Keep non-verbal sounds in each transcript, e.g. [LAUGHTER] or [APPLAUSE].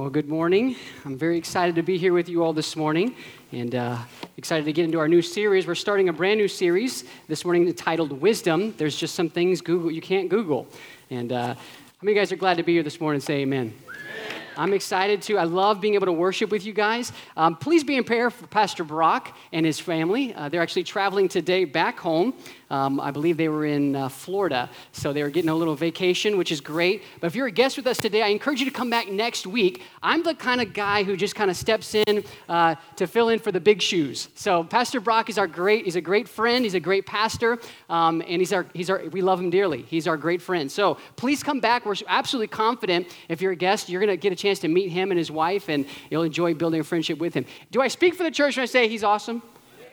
Well, good morning. I'm very excited to be here with you all this morning and uh, excited to get into our new series. We're starting a brand new series this morning entitled Wisdom. There's just some things Google you can't Google. And uh, how many of you guys are glad to be here this morning? Say amen. I'm excited to. I love being able to worship with you guys. Um, please be in prayer for Pastor Brock and his family. Uh, they're actually traveling today back home. Um, I believe they were in uh, Florida, so they were getting a little vacation, which is great. But if you're a guest with us today, I encourage you to come back next week. I'm the kind of guy who just kind of steps in uh, to fill in for the big shoes. So Pastor Brock is our great. He's a great friend. He's a great pastor, um, and he's our. He's our. We love him dearly. He's our great friend. So please come back. We're absolutely confident. If you're a guest, you're going to get a chance to meet him and his wife, and you'll enjoy building a friendship with him. Do I speak for the church when I say he's awesome?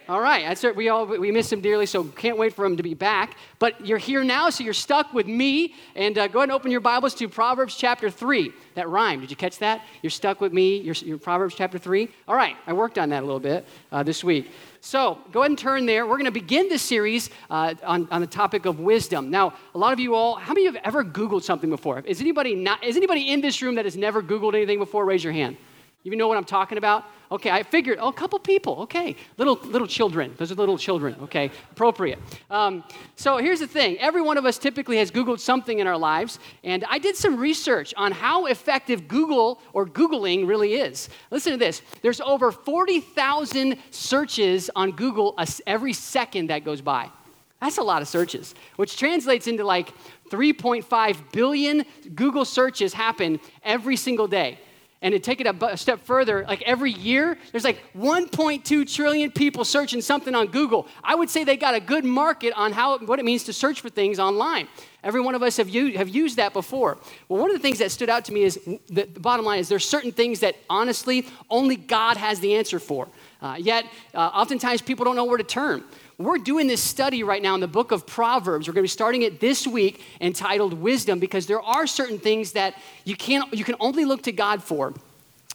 All right, that's it. We all we miss him dearly, so can't wait for him to be back. But you're here now, so you're stuck with me. And uh, go ahead and open your Bibles to Proverbs chapter three. That rhyme. Did you catch that? You're stuck with me. You're, you're Proverbs chapter three. All right, I worked on that a little bit uh, this week. So go ahead and turn there. We're going to begin this series uh, on, on the topic of wisdom. Now, a lot of you all, how many of you have ever Googled something before? Is anybody not? Is anybody in this room that has never Googled anything before? Raise your hand. You know what I'm talking about? Okay, I figured, oh, a couple people, okay. Little, little children, those are little children, okay, appropriate. Um, so here's the thing every one of us typically has Googled something in our lives, and I did some research on how effective Google or Googling really is. Listen to this there's over 40,000 searches on Google every second that goes by. That's a lot of searches, which translates into like 3.5 billion Google searches happen every single day. And to take it a, step further, like every year, there's like 1.2 trillion people searching something on Google. I would say they got a good market on how what it means to search for things online. Every one of us have used, have used that before. Well, one of the things that stood out to me is the, the bottom line is there's certain things that honestly only God has the answer for. Uh, yet, uh, oftentimes people don't know where to turn. We're doing this study right now in the book of Proverbs. We're going to be starting it this week entitled Wisdom because there are certain things that you, can't, you can only look to God for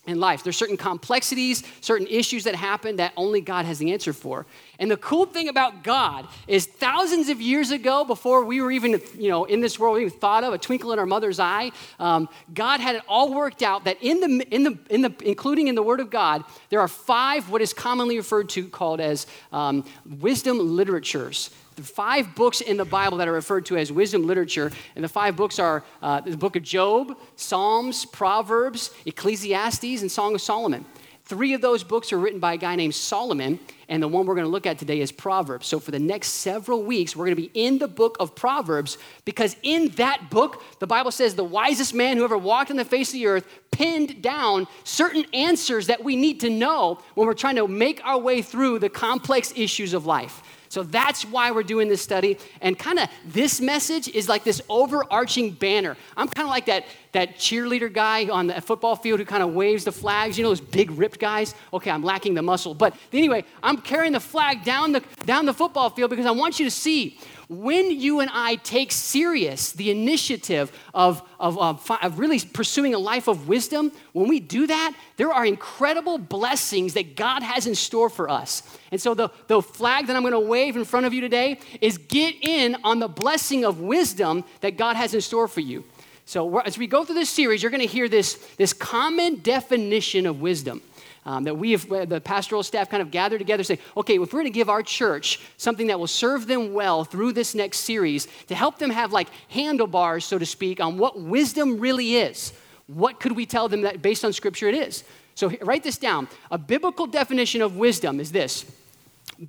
in life. There's certain complexities, certain issues that happen that only God has the answer for. And the cool thing about God is thousands of years ago, before we were even, you know, in this world, we even thought of a twinkle in our mother's eye, um, God had it all worked out that in the, in the, in the, including in the Word of God, there are five what is commonly referred to called as um, wisdom literatures the five books in the Bible that are referred to as wisdom literature. And the five books are uh, the book of Job, Psalms, Proverbs, Ecclesiastes, and Song of Solomon. Three of those books are written by a guy named Solomon, and the one we're going to look at today is Proverbs. So, for the next several weeks, we're going to be in the book of Proverbs because in that book, the Bible says the wisest man who ever walked on the face of the earth pinned down certain answers that we need to know when we're trying to make our way through the complex issues of life. So that's why we're doing this study. And kind of this message is like this overarching banner. I'm kind of like that, that cheerleader guy on the football field who kind of waves the flags, you know, those big ripped guys. Okay, I'm lacking the muscle. But anyway, I'm carrying the flag down the, down the football field because I want you to see when you and I take serious the initiative of, of, uh, of, of, really pursuing a life of wisdom, when we do that, there are incredible blessings that God has in store for us. And so, the, the flag that I'm going to wave in front of you today is get in on the blessing of wisdom that God has in store for you. So, as we go through this series, you're going to hear this, this common definition of wisdom um, that we have, the pastoral staff kind of gathered together say, okay, if we're going to give our church something that will serve them well through this next series to help them have like handlebars, so to speak, on what wisdom really is, what could we tell them that based on scripture it is? So write this down. A biblical definition of wisdom is this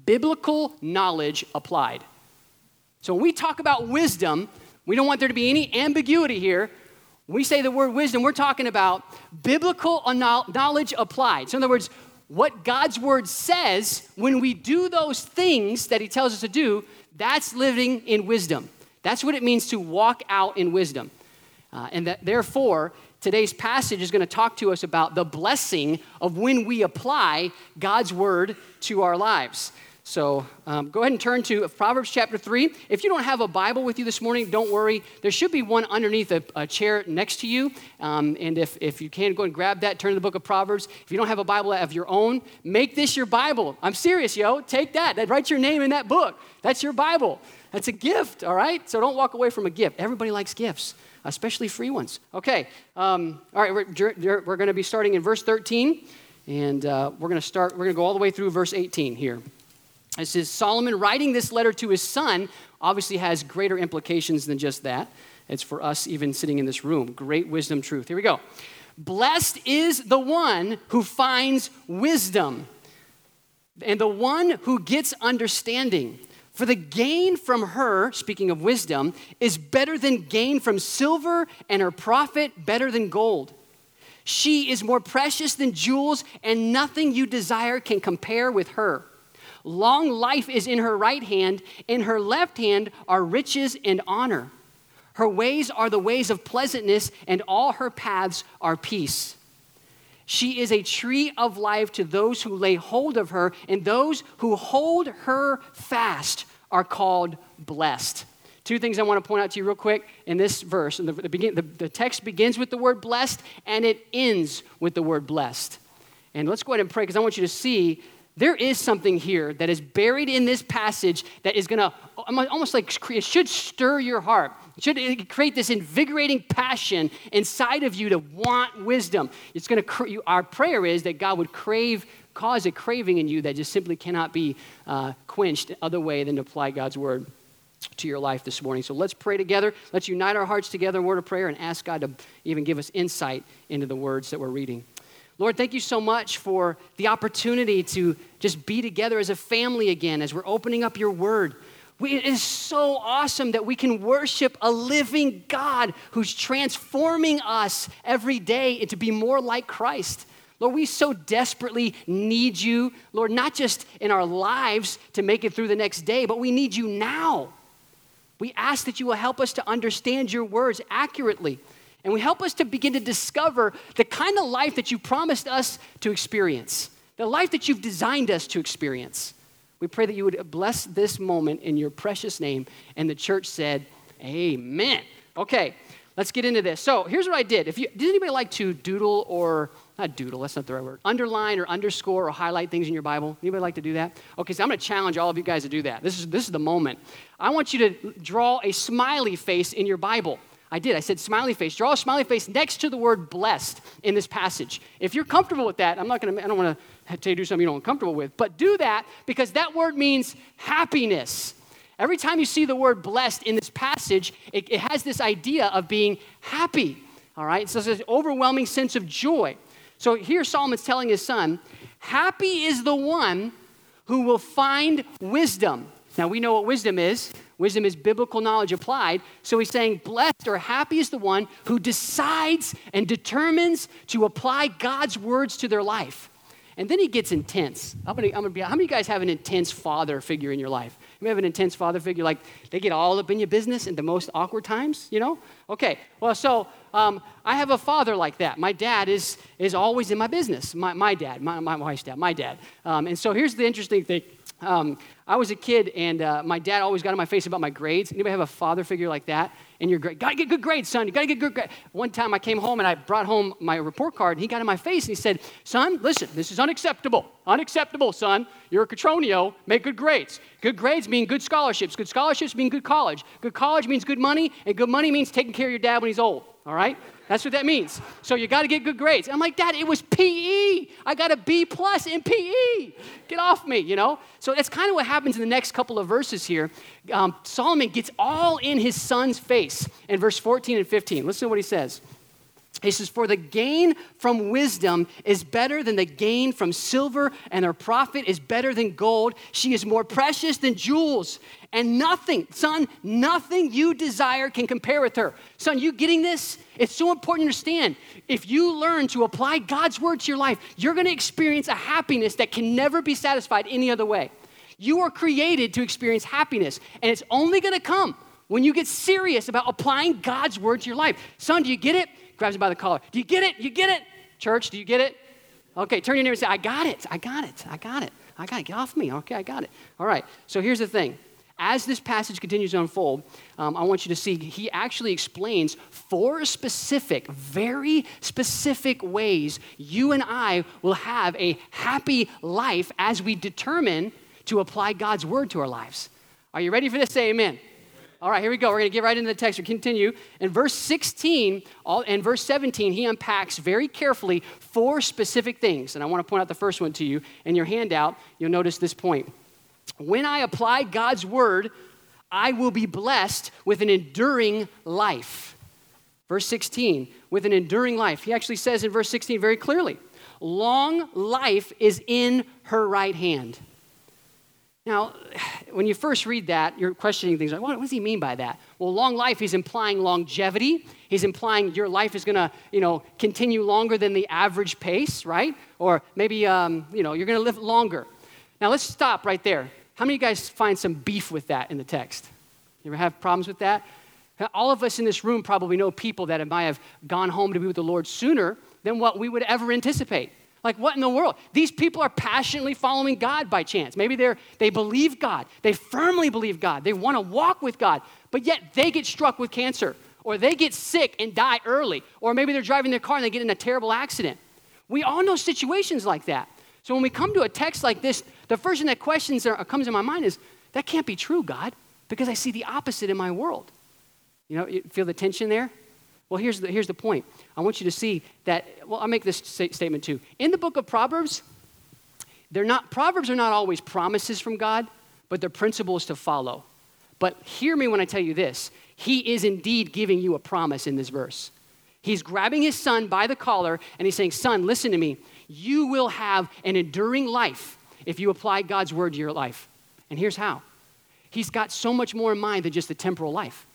biblical knowledge applied. So when we talk about wisdom, we don't want there to be any ambiguity here. When we say the word wisdom, we're talking about biblical knowledge applied. So, in other words, what God's word says when we do those things that He tells us to do, that's living in wisdom. That's what it means to walk out in wisdom. Uh, and that, therefore, today's passage is going to talk to us about the blessing of when we apply God's word to our lives. So um, go ahead and turn to Proverbs chapter 3. If you don't have a Bible with you this morning, don't worry. There should be one underneath a, a chair next to you. Um, and if, if you can, go and grab that, turn to the book of Proverbs. If you don't have a Bible of your own, make this your Bible. I'm serious, yo. Take that. Write your name in that book. That's your Bible. That's a gift, all right? So don't walk away from a gift. Everybody likes gifts. especially free ones. Okay, um, all right, we're, we're going to be starting in verse 13, and uh, we're going to start, we're going to go all the way through verse 18 here. It says, Solomon writing this letter to his son obviously has greater implications than just that. It's for us even sitting in this room. Great wisdom truth. Here we go. Blessed is the one who finds wisdom and the one who gets understanding. For the gain from her, speaking of wisdom, is better than gain from silver, and her profit better than gold. She is more precious than jewels, and nothing you desire can compare with her. Long life is in her right hand, in her left hand are riches and honor. Her ways are the ways of pleasantness, and all her paths are peace. She is a tree of life to those who lay hold of her, and those who hold her fast are called blessed. Two things I want to point out to you real quick in this verse. And the, the, begin, the, the text begins with the word blessed, and it ends with the word blessed. And let's go ahead and pray because I want you to see there is something here that is buried in this passage that is going to almost like it should stir your heart. It should create this invigorating passion inside of you to want wisdom. It's going to. Our prayer is that God would crave, cause a craving in you that just simply cannot be uh, quenched other way than to apply God's word to your life this morning. So let's pray together. Let's unite our hearts together in word of prayer and ask God to even give us insight into the words that we're reading. Lord, thank you so much for the opportunity to just be together as a family again as we're opening up your word. We, it is so awesome that we can worship a living God who's transforming us every day to be more like Christ. Lord, we so desperately need you, Lord, not just in our lives to make it through the next day, but we need you now. We ask that you will help us to understand your words accurately and we help us to begin to discover the kind of life that you promised us to experience, the life that you've designed us to experience. We pray that you would bless this moment in your precious name. And the church said, Amen. Okay, let's get into this. So here's what I did. If you did anybody like to doodle or not doodle, that's not the right word. Underline or underscore or highlight things in your Bible. Anybody like to do that? Okay, so I'm gonna challenge all of you guys to do that. This is this is the moment. I want you to draw a smiley face in your Bible. I did. I said smiley face. Draw a smiley face next to the word blessed in this passage. If you're comfortable with that, I'm not going to, I don't want to tell you to do something you don't comfortable with, but do that because that word means happiness. Every time you see the word blessed in this passage, it, it has this idea of being happy. All right? So it's this overwhelming sense of joy. So here Solomon's telling his son, Happy is the one who will find wisdom. Now we know what wisdom is. Wisdom is biblical knowledge applied. So he's saying, Blessed or happy is the one who decides and determines to apply God's words to their life. And then he gets intense. I'm gonna, I'm gonna be, how many of you guys have an intense father figure in your life? You have an intense father figure, like they get all up in your business in the most awkward times, you know? Okay, well, so um, I have a father like that. My dad is, is always in my business. My, my dad, my, my wife's dad, my dad. Um, and so here's the interesting thing um, I was a kid, and uh, my dad always got in my face about my grades. Anybody have a father figure like that? And you're great. Gotta get good grades, son. You gotta get good grades. One time I came home and I brought home my report card, and he got in my face and he said, Son, listen, this is unacceptable. Unacceptable, son. You're a Catronio. Make good grades. Good grades mean good scholarships. Good scholarships mean good college. Good college means good money, and good money means taking care of your dad when he's old. All right? That's what that means. So you got to get good grades. I'm like, Dad, it was PE. I got a B plus in PE. Get off me, you know? So that's kind of what happens in the next couple of verses here. Um, Solomon gets all in his son's face in verse 14 and 15. Listen to what he says. He says, For the gain from wisdom is better than the gain from silver, and her profit is better than gold. She is more precious than jewels, and nothing, son, nothing you desire can compare with her. Son, you getting this? It's so important to understand. If you learn to apply God's word to your life, you're going to experience a happiness that can never be satisfied any other way. You are created to experience happiness, and it's only going to come when you get serious about applying God's word to your life. Son, do you get it? Grabs him by the collar. Do you get it? You get it? Church, do you get it? Okay, turn your neighbor and say, I got it. I got it. I got it. I got it. Get off me. Okay, I got it. All right. So here's the thing. As this passage continues to unfold, um, I want you to see he actually explains four specific, very specific ways you and I will have a happy life as we determine to apply God's word to our lives. Are you ready for this? Say amen. All right, here we go. We're going to get right into the text. We continue. In verse 16 all, and verse 17, he unpacks very carefully four specific things. And I want to point out the first one to you. In your handout, you'll notice this point. When I apply God's word, I will be blessed with an enduring life. Verse 16, with an enduring life. He actually says in verse 16 very clearly long life is in her right hand. Now, [SIGHS] when you first read that, you're questioning things like, what, does he mean by that? Well, long life, he's implying longevity. He's implying your life is going to, you know, continue longer than the average pace, right? Or maybe, um, you know, you're going to live longer. Now, let's stop right there. How many of you guys find some beef with that in the text? You ever have problems with that? All of us in this room probably know people that might have gone home to be with the Lord sooner than what we would ever anticipate. Like, what in the world? These people are passionately following God by chance. Maybe they're, they believe God. They firmly believe God. They want to walk with God, but yet they get struck with cancer, or they get sick and die early, or maybe they're driving their car and they get in a terrible accident. We all know situations like that. So when we come to a text like this, the first thing that questions comes in my mind is, that can't be true, God, because I see the opposite in my world. You know, you feel the tension there? Well, here's the, here's the point. I want you to see that, well, I'll make this statement too. In the book of Proverbs, they're not, Proverbs are not always promises from God, but they're principles to follow. But hear me when I tell you this He is indeed giving you a promise in this verse. He's grabbing his son by the collar and he's saying, Son, listen to me. You will have an enduring life if you apply God's word to your life. And here's how He's got so much more in mind than just the temporal life.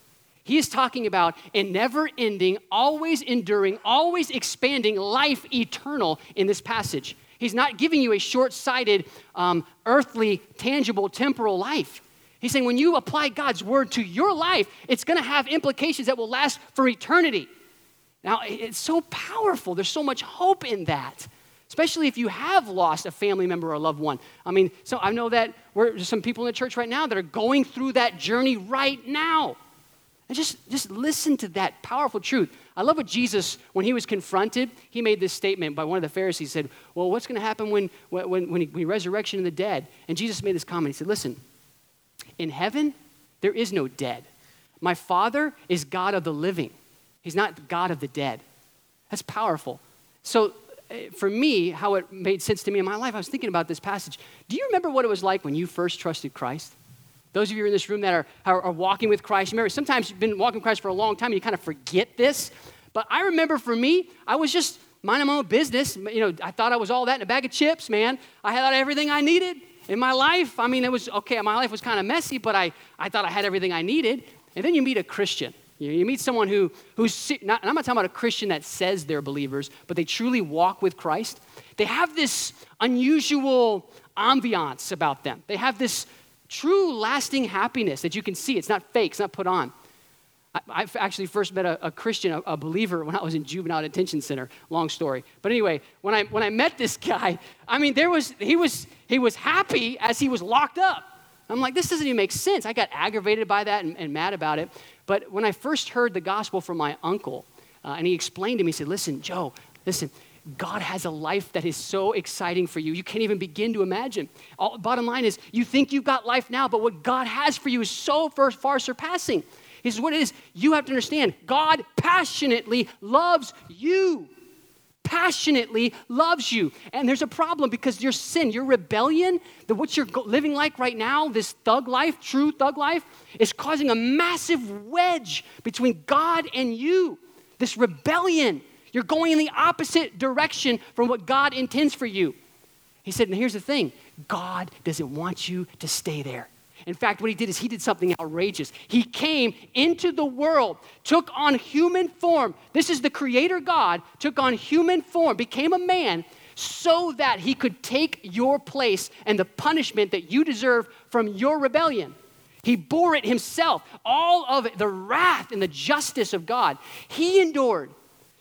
He is talking about a never ending, always enduring, always expanding life eternal in this passage. He's not giving you a short sighted, um, earthly, tangible, temporal life. He's saying when you apply God's word to your life, it's going to have implications that will last for eternity. Now, it's so powerful. There's so much hope in that, especially if you have lost a family member or a loved one. I mean, so I know that there's some people in the church right now that are going through that journey right now. And just, just listen to that powerful truth. I love what Jesus, when he was confronted, he made this statement by one of the Pharisees. He said, Well, what's going to happen when, when, when, he, when resurrection of the dead? And Jesus made this comment. He said, Listen, in heaven, there is no dead. My Father is God of the living, He's not God of the dead. That's powerful. So, eh, for me, how it made sense to me in my life, I was thinking about this passage. Do you remember what it was like when you first trusted Christ? Those of you in this room that are, are, are walking with Christ, remember, sometimes you've been walking with Christ for a long time and you kind of forget this. But I remember for me, I was just minding my own business. You know, I thought I was all that in a bag of chips, man. I had everything I needed in my life. I mean, it was okay, my life was kind of messy, but I, I thought I had everything I needed. And then you meet a Christian. You, know, you meet someone who, who's, not, and I'm not talking about a Christian that says they're believers, but they truly walk with Christ. They have this unusual ambiance about them. They have this True lasting happiness that you can see. It's not fake, it's not put on. I, have actually first met a, a Christian, a, a, believer, when I was in juvenile detention center. Long story. But anyway, when I, when I met this guy, I mean, there was, he, was, he was happy as he was locked up. I'm like, this doesn't even make sense. I got aggravated by that and, and mad about it. But when I first heard the gospel from my uncle, uh, and he explained to me, he said, Listen, Joe, listen, God has a life that is so exciting for you. You can't even begin to imagine. All, bottom line is, you think you've got life now, but what God has for you is so far, far surpassing. He says, What it is, you have to understand God passionately loves you. Passionately loves you. And there's a problem because your sin, your rebellion, the, what you're living like right now, this thug life, true thug life, is causing a massive wedge between God and you. This rebellion. You're going in the opposite direction from what God intends for you. He said, and here's the thing God doesn't want you to stay there. In fact, what he did is he did something outrageous. He came into the world, took on human form. This is the creator God, took on human form, became a man so that he could take your place and the punishment that you deserve from your rebellion. He bore it himself, all of it, the wrath and the justice of God. He endured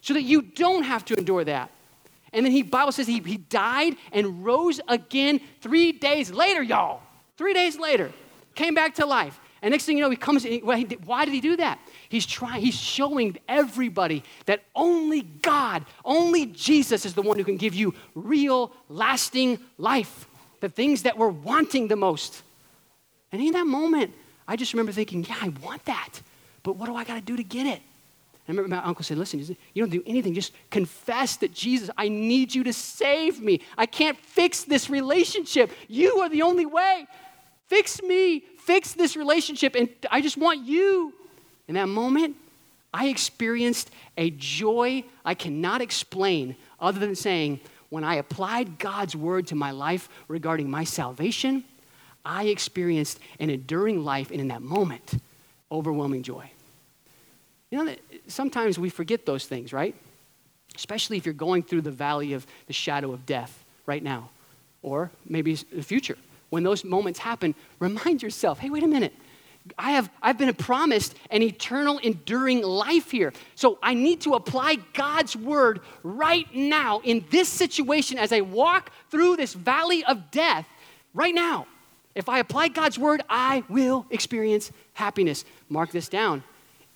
so that you don't have to endure that. And then he Bible says he, he died and rose again three days later, y'all. Three days later, came back to life. And next thing you know, he comes. Why did he do that? He's trying. He's showing everybody that only God, only Jesus, is the one who can give you real, lasting life. The things that we're wanting the most. And in that moment, I just remember thinking, yeah, I want that. But what do I got to do to get it? I remember my uncle said, Listen, you don't do anything. Just confess that Jesus, I need you to save me. I can't fix this relationship. You are the only way. Fix me. Fix this relationship. And I just want you. In that moment, I experienced a joy I cannot explain other than saying, when I applied God's word to my life regarding my salvation, I experienced an enduring life, and in that moment, overwhelming joy. You know, sometimes we forget those things, right? Especially if you're going through the valley of the shadow of death right now, or maybe the future. When those moments happen, remind yourself hey, wait a minute. I have I've been promised an eternal enduring life here. So I need to apply God's word right now in this situation as I walk through this valley of death right now. If I apply God's word, I will experience happiness. Mark this down.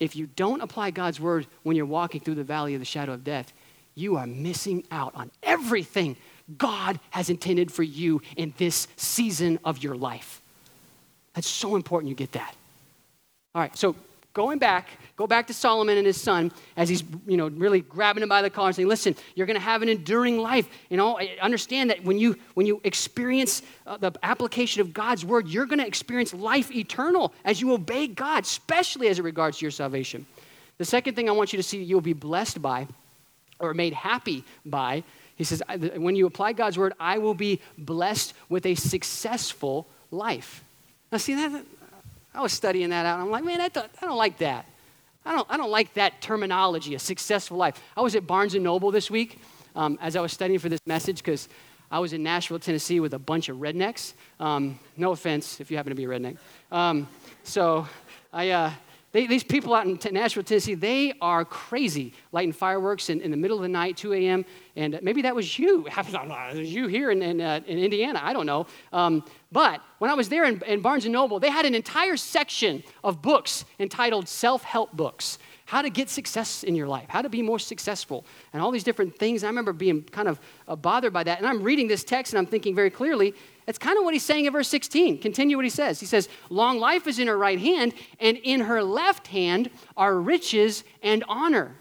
If you don't apply God's word when you're walking through the valley of the shadow of death, you are missing out on everything God has intended for you in this season of your life. That's so important you get that. All right, so going back, go back to Solomon and his son as he's, you know, really grabbing him by the collar and saying, listen, you're going to have an enduring life. You know, understand that when you, when you experience uh, the application of God's word, you're going to experience life eternal as you obey God, especially as it regards to your salvation. The second thing I want you to see you'll be blessed by or made happy by, he says, when you apply God's word, I will be blessed with a successful life. Now, see that? I was studying that out. And I'm like, man, I don't, I don't like that. I don't, I don't like that terminology, a successful life. I was at Barnes & Noble this week um, as I was studying for this message because I was in Nashville, Tennessee with a bunch of rednecks. Um, no offense if you happen to be a redneck. Um, so I, uh, they, these people out in T- Nashville, Tennessee, they are crazy, lighting fireworks in, in the middle of the night, 2 a.m. And maybe that was you. [LAUGHS] It was you here in, in, uh, in Indiana. I don't know. But when I was there in, in Barnes & Noble, they had an entire section of books entitled self-help books how to get success in your life, how to be more successful, and all these different things. I remember being kind of uh, bothered by that. And I'm reading this text and I'm thinking very clearly, it's kind of what he's saying in verse 16. Continue what he says. He says, Long life is in her right hand, and in her left hand are riches and honor.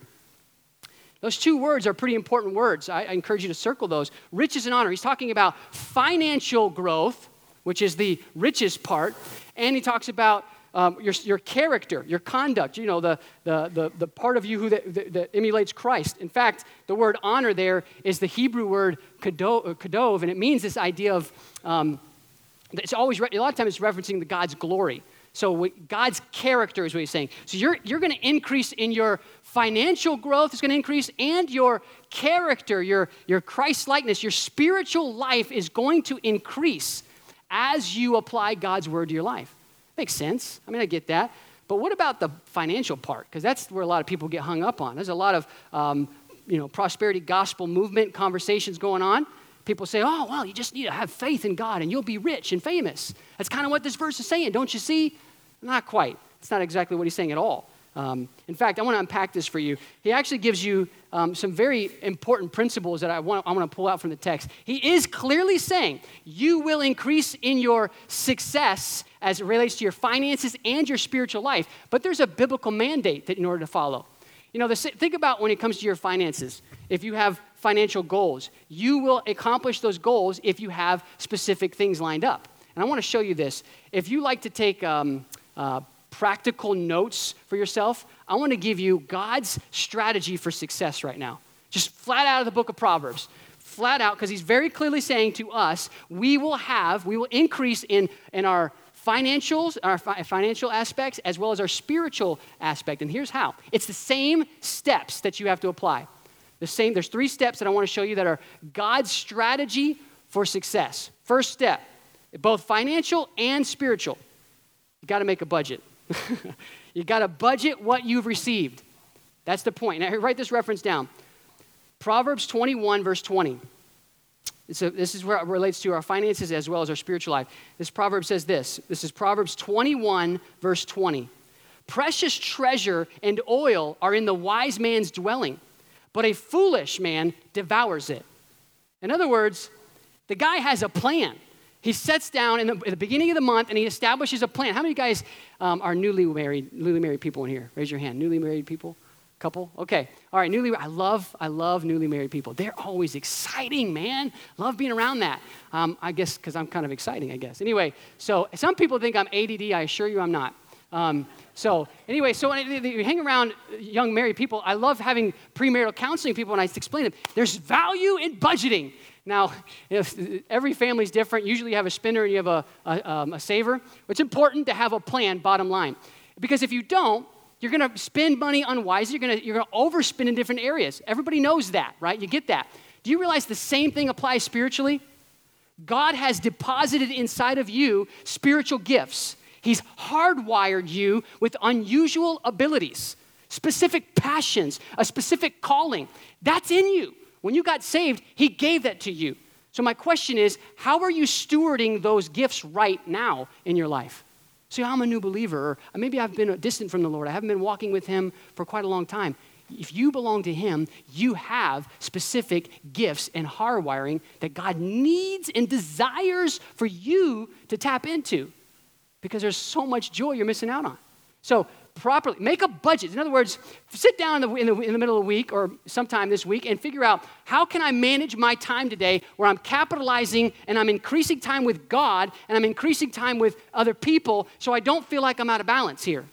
Those two words are pretty important words. I, I encourage you to circle those. Riches and honor. He's talking about financial growth, which is the richest part, and he talks about um, your, your character, your conduct, you know, the, the, the, the part of you who that, that, that, emulates Christ. In fact, the word honor there is the Hebrew word kadov, and it means this idea of, um, it's always, a lot of times it's referencing the God's glory. So God's character is what he's saying. So you're, you're going to increase in your financial growth, is going to increase, and your character, your, your Christ likeness, your spiritual life is going to increase as you apply God's word to your life. Makes sense. I mean, I get that. But what about the financial part? Because that's where a lot of people get hung up on. There's a lot of, um, you know, prosperity gospel movement conversations going on. People say, oh, well, you just need to have faith in God and you'll be rich and famous. That's kind of what this verse is saying, don't you see? Not quite. It's not exactly what he's saying at all. Um, in fact, I want to unpack this for you. He actually gives you um, some very important principles that I want, I want to pull out from the text. He is clearly saying you will increase in your success as it relates to your finances and your spiritual life, but there's a biblical mandate that in order to follow. You know, the, think about when it comes to your finances. If you have financial goals, you will accomplish those goals if you have specific things lined up. And I want to show you this. If you like to take um, uh, practical notes for yourself, I want to give you God's strategy for success right now. Just flat out of the book of Proverbs. Flat out, because he's very clearly saying to us, we will have, we will increase in, in our financials, our fi- financial aspects, as well as our spiritual aspect. And here's how it's the same steps that you have to apply. The same, there's three steps that I want to show you that are God's strategy for success. First step, both financial and spiritual. You got to make a budget. [LAUGHS] you got to budget what you've received. That's the point. Now, write this reference down Proverbs 21, verse 20. So this is where it relates to our finances as well as our spiritual life. This proverb says this. This is Proverbs 21, verse 20. Precious treasure and oil are in the wise man's dwelling, but a foolish man devours it. In other words, the guy has a plan. He sets down in the, at the beginning of the month and he establishes a plan. How many guys um, are newly married, newly married people in here? Raise your hand. Newly married people? Couple? Okay. All right, newly I love I love newly married people. They're always exciting, man. Love being around that. Um, I guess because I'm kind of exciting, I guess. Anyway, so some people think I'm ADD. I assure you I'm not. Um, so anyway, so when you hang around young married people, I love having premarital counseling people, and I explain them there's value in budgeting. Now, if every family is different. Usually you have a spender and you have a, a, um, a saver. It's important to have a plan, bottom line. Because if you don't, you're going to spend money unwisely. You're going you're to overspend in different areas. Everybody knows that, right? You get that. Do you realize the same thing applies spiritually? God has deposited inside of you spiritual gifts. He's hardwired you with unusual abilities, specific passions, a specific calling. That's in you. When you got saved, He gave that to you. So, my question is how are you stewarding those gifts right now in your life? See, I'm a new believer, or maybe I've been uh, distant from the Lord. I haven't been walking with Him for quite a long time. If you belong to Him, you have specific gifts and hardwiring that God needs and desires for you to tap into because there's so much joy you're missing out on. So, properly. Make a budget. In other words, sit down in the, in the, in the middle of the week or sometime this week and figure out how can I manage my time today where I'm capitalizing and I'm increasing time with God and I'm increasing time with other people so I don't feel like I'm out of balance here.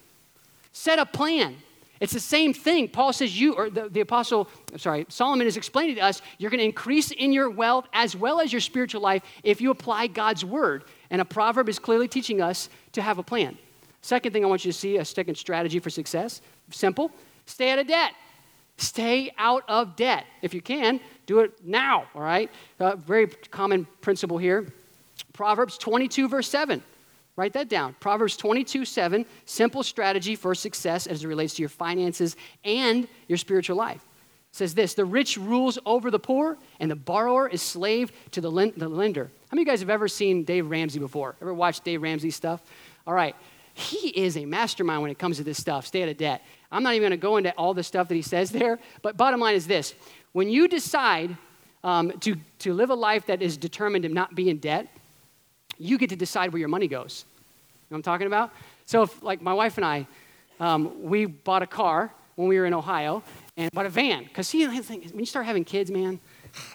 Set a plan. It's the same thing. Paul says you, or the, the apostle, sorry, Solomon is explaining to us, you're going to increase in your wealth as well as your spiritual life if you apply God's word. And a proverb is clearly teaching us to have a plan. Second thing I want you to see a second strategy for success simple stay out of debt. Stay out of debt. If you can, do it now, all right? Uh, very common principle here. Proverbs 22, verse 7. Write that down. Proverbs 22, 7. Simple strategy for success as it relates to your finances and your spiritual life. It says this The rich rules over the poor, and the borrower is slave to the, the lender. How many of you guys have ever seen Dave Ramsey before? Ever watched Dave Ramsey stuff? All right. He is a mastermind when it comes to this stuff, stay out of debt. I'm not even going to go into all the stuff that he says there, but bottom line is this when you decide um, to, to live a life that is determined to not be in debt, you get to decide where your money goes. You know what I'm talking about? So, if, like my wife and I, um, we bought a car when we were in Ohio and bought a van. Because see, when you start having kids, man,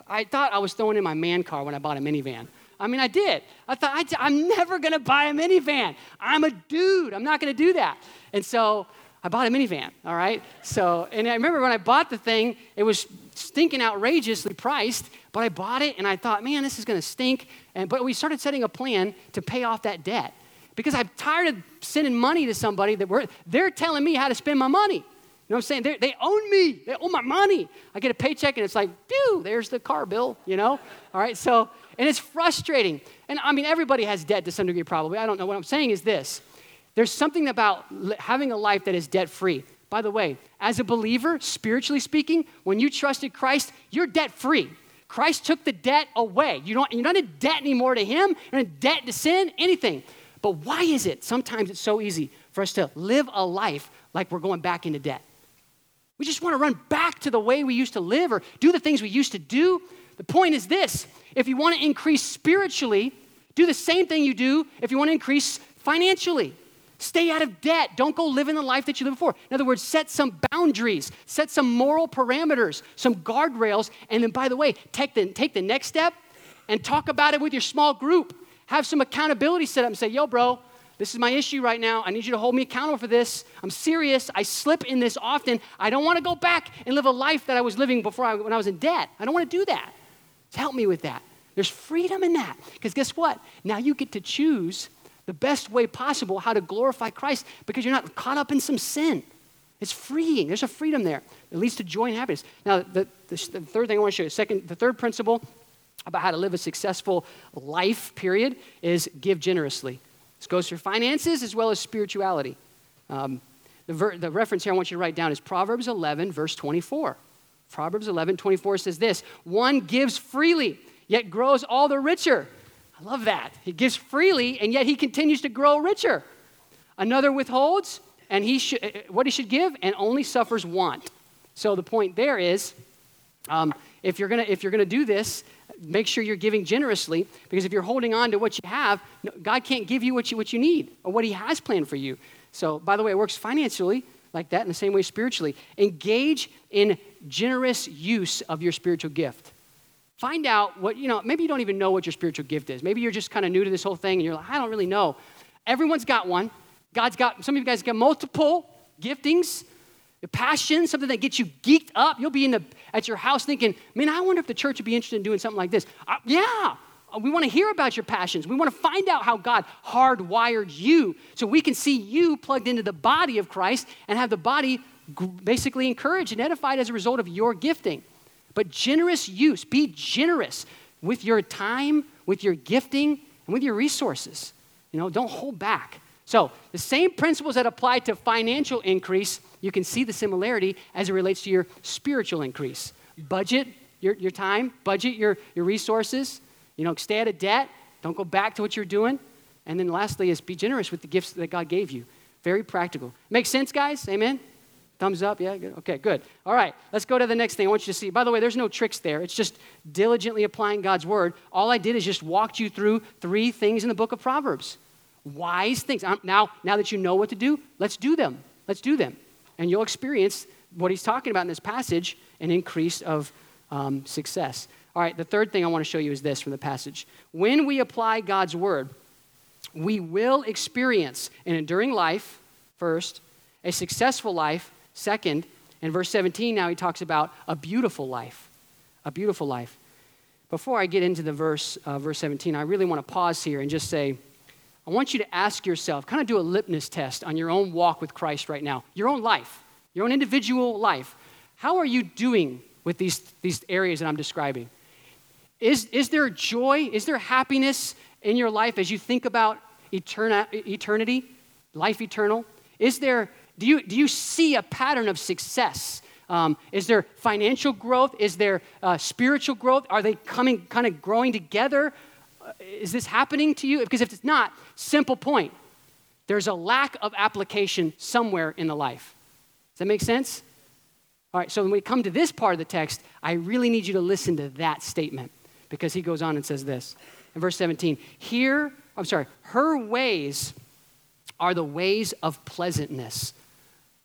I thought I was throwing in my man car when I bought a minivan. I mean, I did. I thought, I, am never going to buy a minivan. I'm a dude. I'm not going to do that. And so I bought a minivan, all right? So, and I remember when I bought the thing, it was stinking outrageously priced, but I bought it and I thought, man, this is going to stink. And, but we started setting a plan to pay off that debt because I'm tired of sending money to somebody that we're, they're telling me how to spend my money. You know what I'm saying? They're, they own me. They own my money. I get a paycheck and it's like, phew, there's the car bill, you know? All right, so and it's frustrating. And I mean, everybody has debt to some degree, probably. I don't know. What I'm saying is this there's something about having a life that is debt free. By the way, as a believer, spiritually speaking, when you trusted Christ, you're debt free. Christ took the debt away. You don't, you're not in debt anymore to Him, you're in debt to sin, anything. But why is it sometimes it's so easy for us to live a life like we're going back into debt? We just want to run back to the way we used to live or do the things we used to do. The point is this if you want to increase spiritually, do the same thing you do if you want to increase financially. Stay out of debt. Don't go living the life that you lived before. In other words, set some boundaries, set some moral parameters, some guardrails, and then, by the way, take the, take the next step and talk about it with your small group. Have some accountability set up and say, yo, bro, this is my issue right now. I need you to hold me accountable for this. I'm serious. I slip in this often. I don't want to go back and live a life that I was living before I, when I was in debt. I don't want to do that. Help me with that. There's freedom in that. Because guess what? Now you get to choose the best way possible how to glorify Christ because you're not caught up in some sin. It's freeing. There's a freedom there. It leads to joy and happiness. Now, the, the, the third thing I want to show you, second, the third principle about how to live a successful life, period, is give generously. This goes for finances as well as spirituality. Um, the, ver- the reference here I want you to write down is Proverbs 11, verse 24. Proverbs 11, 24 says this One gives freely, yet grows all the richer. I love that. He gives freely, and yet he continues to grow richer. Another withholds, and he what he should give, and only suffers want. So the point there is, um, if you're gonna if you're gonna do this, make sure you're giving generously because if you're holding on to what you have, God can't give you what you what you need or what He has planned for you. So, by the way, it works financially like that in the same way spiritually. Engage in generous use of your spiritual gift. Find out what, you know, maybe you don't even know what your spiritual gift is. Maybe you're just kind of new to this whole thing and you're like, I don't really know. Everyone's got one. God's got, some of you guys got multiple giftings, a passion, something that gets you geeked up. You'll be in the, at your house thinking, man, I wonder if the church would be interested in doing something like this. Uh, yeah, we want to hear about your passions. We want to find out how God hardwired you so we can see you plugged into the body of Christ and have the body basically encouraged and edified as a result of your gifting. But generous use, be generous with your time, with your gifting, and with your resources. You know, don't hold back. So, the same principles that apply to financial increase, you can see the similarity as it relates to your spiritual increase. Budget your, your time, budget your, your resources, you know, stay out of debt, don't go back to what you're doing. And then lastly is be generous with the gifts that God gave you. Very practical. Make sense, guys? Amen? Thumbs up? Yeah? Good. Okay, good. All right, let's go to the next thing I want you to see. By the way, there's no tricks there. It's just diligently applying God's word. All I did is just walked you through three things in the book of Proverbs. Wise things. Now, now that you know what to do, let's do them. Let's do them. And you'll experience what he's talking about in this passage an increase of um, success. All right, the third thing I want to show you is this from the passage. When we apply God's word, we will experience an enduring life, first, a successful life, second, and verse 17 now he talks about a beautiful life. A beautiful life. Before I get into the verse, uh, verse 17, I really want to pause here and just say, I want you to ask yourself, kind of do a litmus test on your own walk with Christ right now, your own life, your own individual life. How are you doing with these, these areas that I'm describing? Is, is there joy? Is there happiness in your life as you think about eterna, eternity, life eternal? Is there, do you, do you see a pattern of success? Um, is there financial growth? Is there uh, spiritual growth? Are they coming, kind of growing together? Uh, is this happening to you? Because if it's not, simple point there's a lack of application somewhere in the life. Does that make sense? All right, so when we come to this part of the text, I really need you to listen to that statement because he goes on and says this. In verse 17 here i'm sorry her ways are the ways of pleasantness.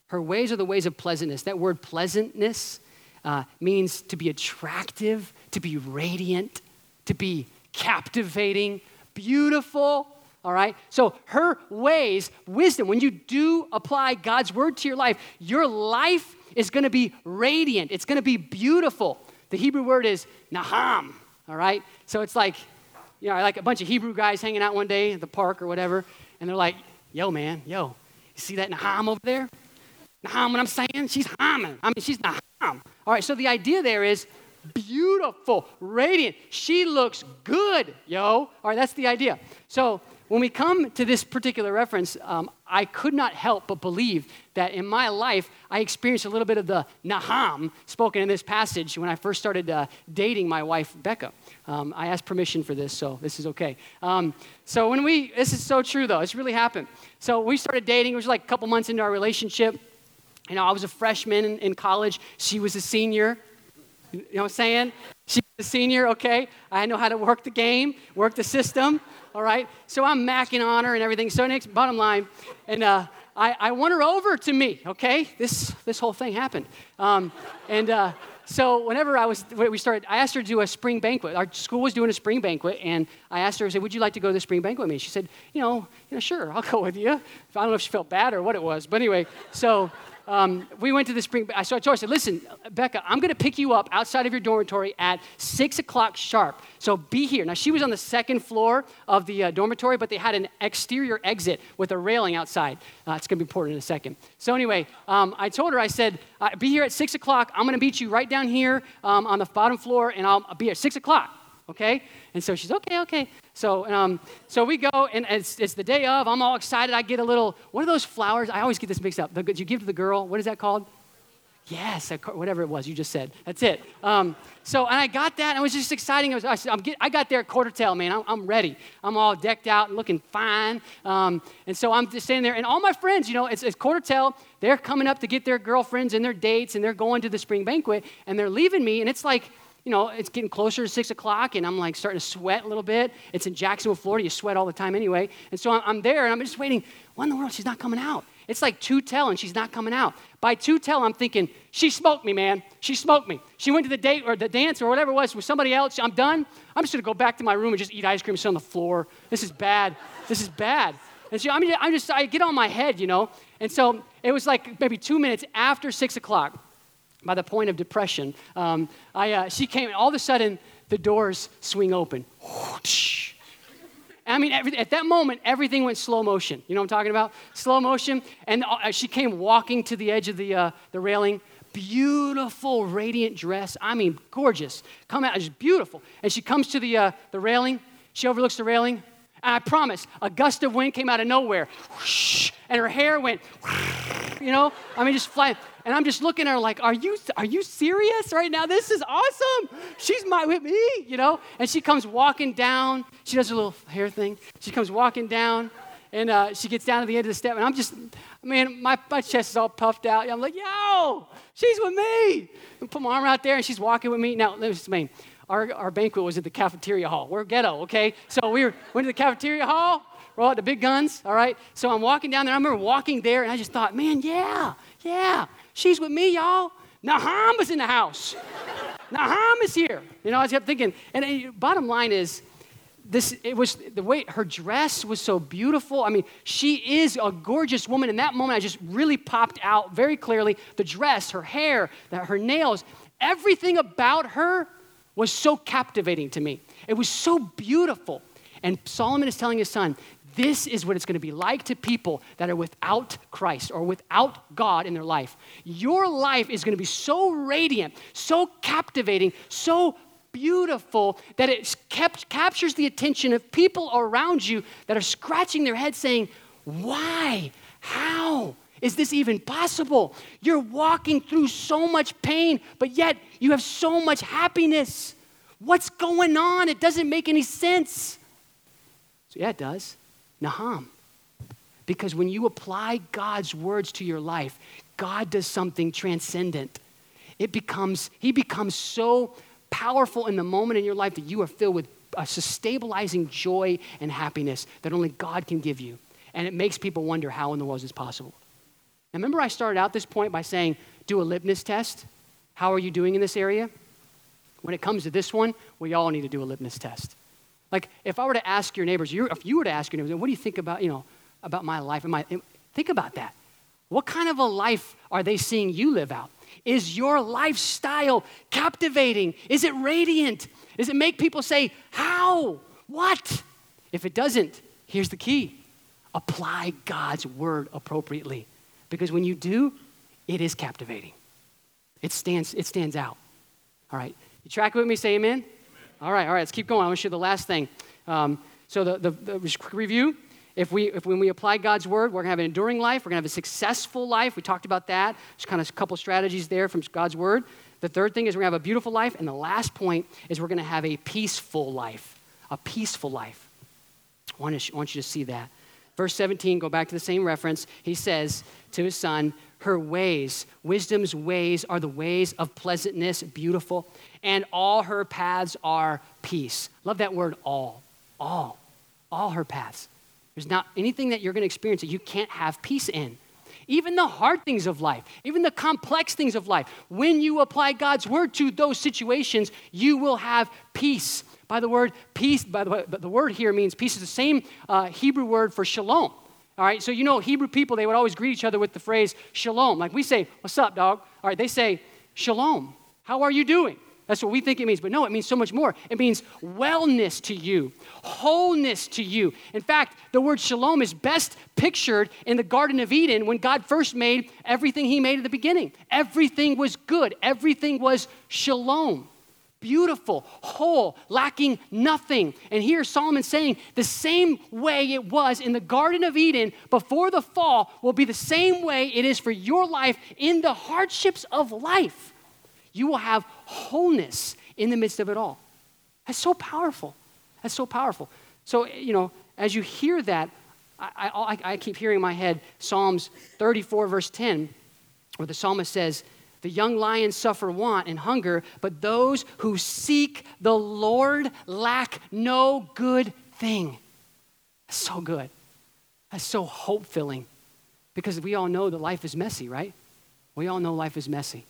Her ways are the ways of pleasantness. That word pleasantness uh, means to be attractive to be radiant to be captivating beautiful all right? So her ways wisdom when you do apply god's word to your life your life is going to be radiant. It's going to be beautiful. The hebrew word is naham all right? So it's like, you know, like a bunch of Hebrew guys hanging out one day at the park or whatever, and they're like, yo, man, yo, you see that Naham over there? Naham, what I'm saying? She's humming. I mean, she's Naham. All right, so the idea there is beautiful, radiant. She looks good, yo. All right, that's the idea. So when we come to this particular reference, um, I could not help but believe that in my life, I experienced a little bit of the Naham spoken in this passage when I first started uh, dating my wife, Becca. Um, I asked permission for this, so this is okay. Um, so when we, this is so true though, it's really happened. So we started dating, it was like a couple months into our relationship. You know, I was a freshman in, in college, she was a senior. You know what I'm saying? She's a senior, okay? I know how to work the game, work the system all right? So I'm macking on her and everything. So next, bottom line, and uh, I, I want her over to me, okay? This, this whole thing happened. Um, and uh, so whenever I was, we started, I asked her to do a spring banquet. Our school was doing a spring banquet, and I asked her, I said, would you like to go to the spring banquet with me? She said, you know, you know, sure, I'll go with you. I don't know if she felt bad or what it was, but anyway, so um, we went to the spring. I told her, I said, listen, Becca, I'm going to pick you up outside of your dormitory at 6 o'clock sharp. So be here. Now, she was on the second floor of the uh, dormitory, but they had an exterior exit with a railing outside. Uh, it's going to be important in a second. So, anyway, um, I told her, I said, uh, be here at 6 o'clock. I'm going to meet you right down here um, on the bottom floor, and I'll, be at 6 o'clock okay? And so she's, okay, okay. So, um, so we go, and it's, it's the day of. I'm all excited. I get a little, what are those flowers? I always get this mixed up. The, you give to the girl, what is that called? Yes, whatever it was you just said. That's it. Um, so, and I got that, and it was just exciting. I, was, I, get, I got there at quarter tail, man. I'm, I'm, ready. I'm all decked out and looking fine. Um, and so I'm just standing there, and all my friends, you know, it's, it's quarter tail. They're coming up to get their girlfriends and their dates, and they're going to the spring banquet, and they're leaving me, and it's like, you know, it's getting closer to six o'clock, and I'm like starting to sweat a little bit. It's in Jacksonville, Florida. You sweat all the time anyway. And so I'm there, and I'm just waiting. What in the world? She's not coming out. It's like two tell, and she's not coming out. By two tell, I'm thinking, she smoked me, man. She smoked me. She went to the date or the dance or whatever it was with somebody else. I'm done. I'm just gonna go back to my room and just eat ice cream, and sit on the floor. This is bad. This is bad. And so I'm I'm just I get on my head, you know. And so it was like maybe two minutes after six o'clock by the point of depression, um, I, uh, she came, all of a sudden, the doors swing open. I mean, every, at that moment, everything went slow motion. You know what I'm talking about? Slow motion. And uh, she came walking to the edge of the, uh, the railing. Beautiful, radiant dress. I mean, gorgeous. Come out, just beautiful. And she comes to the, uh, the railing. She overlooks the railing. And I promise, a gust of wind came out of nowhere. And her hair went, you know? I mean, just flying. And I'm just looking at her like, are you, are you serious right now? This is awesome. She's my with me, you know? And she comes walking down. She does her little hair thing. She comes walking down, and uh, she gets down to the end of the step. And I'm just, man, my, my chest is all puffed out. I'm like, yo, she's with me. I put my arm out there, and she's walking with me. Now, let me explain. Our, our banquet was at the cafeteria hall. We're ghetto, okay? So we were, went to the cafeteria hall. All at the big guns, all right? So I'm walking down there. I remember walking there, and I just thought, man, yeah, yeah. She's with me, y'all. Nahum is in the house. Nahum is here. You know, I kept thinking, and uh, bottom line is, this it was the way her dress was so beautiful. I mean, she is a gorgeous woman. In that moment, I just really popped out very clearly. The dress, her hair, her nails, everything about her was so captivating to me. It was so beautiful. And Solomon is telling his son, this is what it's going to be like to people that are without Christ or without God in their life. Your life is going to be so radiant, so captivating, so beautiful that it kept, captures the attention of people around you that are scratching their head saying, Why? How? Is this even possible? You're walking through so much pain, but yet you have so much happiness. What's going on? It doesn't make any sense. So, yeah, it does. Nahum. Because when you apply God's words to your life, God does something transcendent. It becomes, He becomes so powerful in the moment in your life that you are filled with a stabilizing joy and happiness that only God can give you. And it makes people wonder how in the world is this possible. Now, remember, I started out this point by saying, do a litmus test. How are you doing in this area? When it comes to this one, we all need to do a litmus test. Like if I were to ask your neighbors, if you were to ask your neighbors, what do you think about, you know, about my life? Am I, think about that. What kind of a life are they seeing you live out? Is your lifestyle captivating? Is it radiant? Does it make people say, How? What? If it doesn't, here's the key apply God's word appropriately. Because when you do, it is captivating. It stands, it stands out. All right. You track with me? Say amen. All right, all right, let's keep going. I want to show the last thing. Um, so, the, the, the review if we, if when we apply God's word, we're going to have an enduring life, we're going to have a successful life. We talked about that. There's kind of a couple strategies there from God's word. The third thing is we're going to have a beautiful life. And the last point is we're going to have a peaceful life. A peaceful life. I want, to, I want you to see that. Verse 17, go back to the same reference. He says to his son, Her ways, wisdom's ways are the ways of pleasantness, beautiful and all her paths are peace. Love that word, all. All. All her paths. There's not anything that you're going to experience that you can't have peace in. Even the hard things of life, even the complex things of life, when you apply God's word to those situations, you will have peace. By the word peace, by the way, the word here means peace is the same uh, Hebrew word for shalom. All right, so you know, Hebrew people, they would always greet each other with the phrase shalom. Like we say, What's up, dog? All right, they say, Shalom. How are you doing? That's what we think it means. But no, it means so much more. It means wellness to you, wholeness to you. In fact, the word shalom is best pictured in the Garden of Eden when God first made everything He made at the beginning. Everything was good, everything was shalom. Beautiful, whole, lacking nothing. And here Solomon's saying the same way it was in the Garden of Eden before the fall will be the same way it is for your life in the hardships of life you will have wholeness in the midst of it all. That's so powerful. That's so powerful. So, you know, as you hear that, I, I, I keep hearing in my head Psalms 34, verse 10, where the psalmist says, The young lions suffer want and hunger, but those who seek the Lord lack no good thing. That's so good. That's so hope filling because we all know that life is messy, right? We all know life is messy.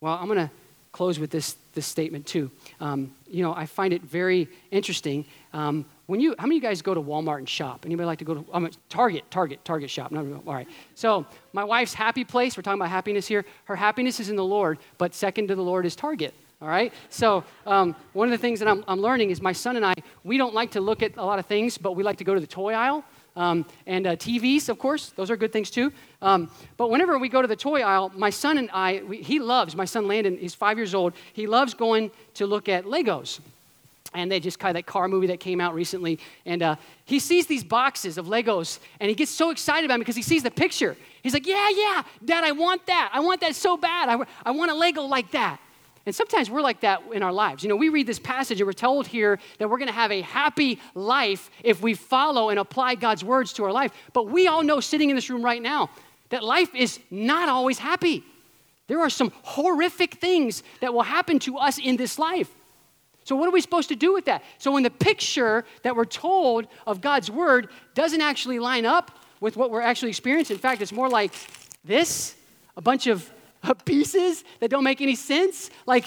Well, I'm going to close with this, this statement too. Um, you know, I find it very interesting. Um, when you, how many of you guys go to Walmart and shop? Anybody like to go to Target? Target, Target shop. No, no, all right. So my wife's happy place. We're talking about happiness here. Her happiness is in the Lord, but second to the Lord is Target. All right. So um, one of the things that I'm, I'm learning is my son and I we don't like to look at a lot of things, but we like to go to the toy aisle. Um, and uh, TVs, of course, those are good things too. Um, but whenever we go to the toy aisle, my son and I, we, he loves, my son Landon, he's five years old, he loves going to look at Legos. And they just kind of that car movie that came out recently. And uh, he sees these boxes of Legos and he gets so excited about them because he sees the picture. He's like, Yeah, yeah, Dad, I want that. I want that so bad. I, I want a Lego like that. And sometimes we're like that in our lives. You know, we read this passage and we're told here that we're going to have a happy life if we follow and apply God's words to our life. But we all know sitting in this room right now that life is not always happy. There are some horrific things that will happen to us in this life. So, what are we supposed to do with that? So, when the picture that we're told of God's word doesn't actually line up with what we're actually experiencing, in fact, it's more like this a bunch of [LAUGHS] pieces that don't make any sense. Like,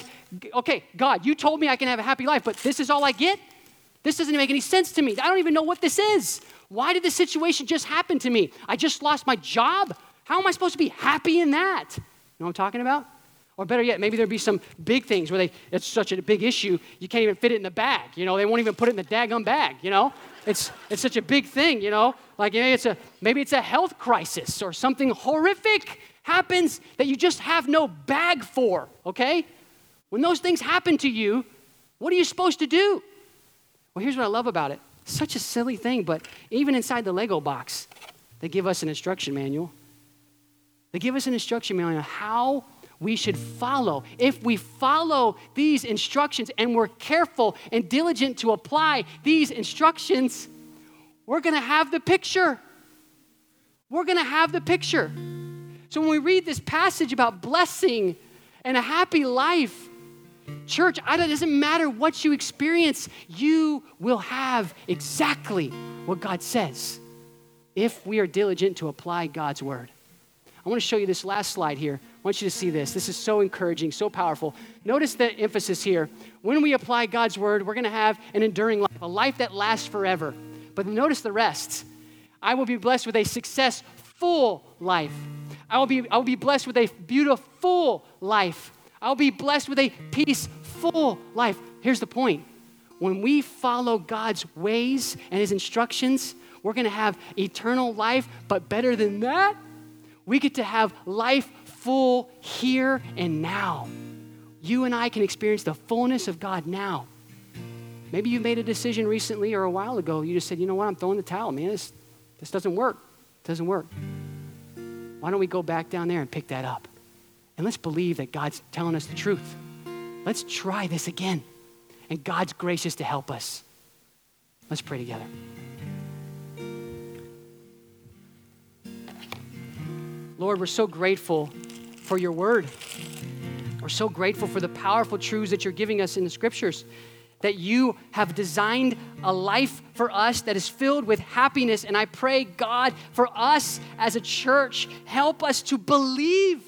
okay, God, you told me I can have a happy life, but this is all I get? This doesn't make any sense to me. I don't even know what this is. Why did this situation just happen to me? I just lost my job. How am I supposed to be happy in that? You know what I'm talking about? Or better yet, maybe there'd be some big things where they, it's such a big issue, you can't even fit it in the bag. You know, they won't even put it in the daggum bag, you know? It's, it's such a big thing, you know? Like maybe it's, a, maybe it's a health crisis or something horrific happens that you just have no bag for, okay? When those things happen to you, what are you supposed to do? Well, here's what I love about it. Such a silly thing, but even inside the Lego box, they give us an instruction manual. They give us an instruction manual on how we should follow. If we follow these instructions and we're careful and diligent to apply these instructions, we're going to have the picture. We're going to have the picture. So when we read this passage about blessing and a happy life, church, it doesn't matter what you experience, you will have exactly what God says if we are diligent to apply God's word. I want to show you this last slide here. I want you to see this. This is so encouraging, so powerful. Notice the emphasis here. When we apply God's word, we're going to have an enduring life, a life that lasts forever. But notice the rest. I will be blessed with a successful life. I will be, I will be blessed with a beautiful life. I'll be blessed with a peaceful life. Here's the point when we follow God's ways and His instructions, we're going to have eternal life, but better than that, we get to have life full here and now. You and I can experience the fullness of God now. Maybe you made a decision recently or a while ago. You just said, you know what, I'm throwing the towel, man. This, this doesn't work. It doesn't work. Why don't we go back down there and pick that up? And let's believe that God's telling us the truth. Let's try this again. And God's gracious to help us. Let's pray together. Lord, we're so grateful for your word. We're so grateful for the powerful truths that you're giving us in the scriptures that you have designed a life for us that is filled with happiness. And I pray, God, for us as a church, help us to believe,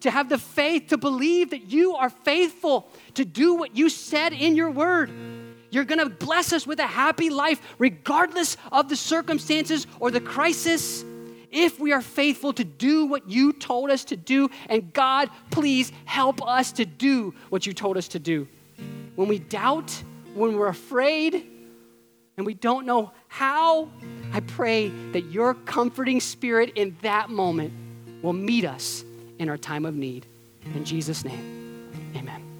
to have the faith to believe that you are faithful to do what you said in your word. You're going to bless us with a happy life, regardless of the circumstances or the crisis, if we are faithful to do what you told us to do. And God, please help us to do what you told us to do when we doubt, when we're afraid, and we don't know how, I pray that your comforting spirit in that moment will meet us in our time of need. In Jesus' name, amen.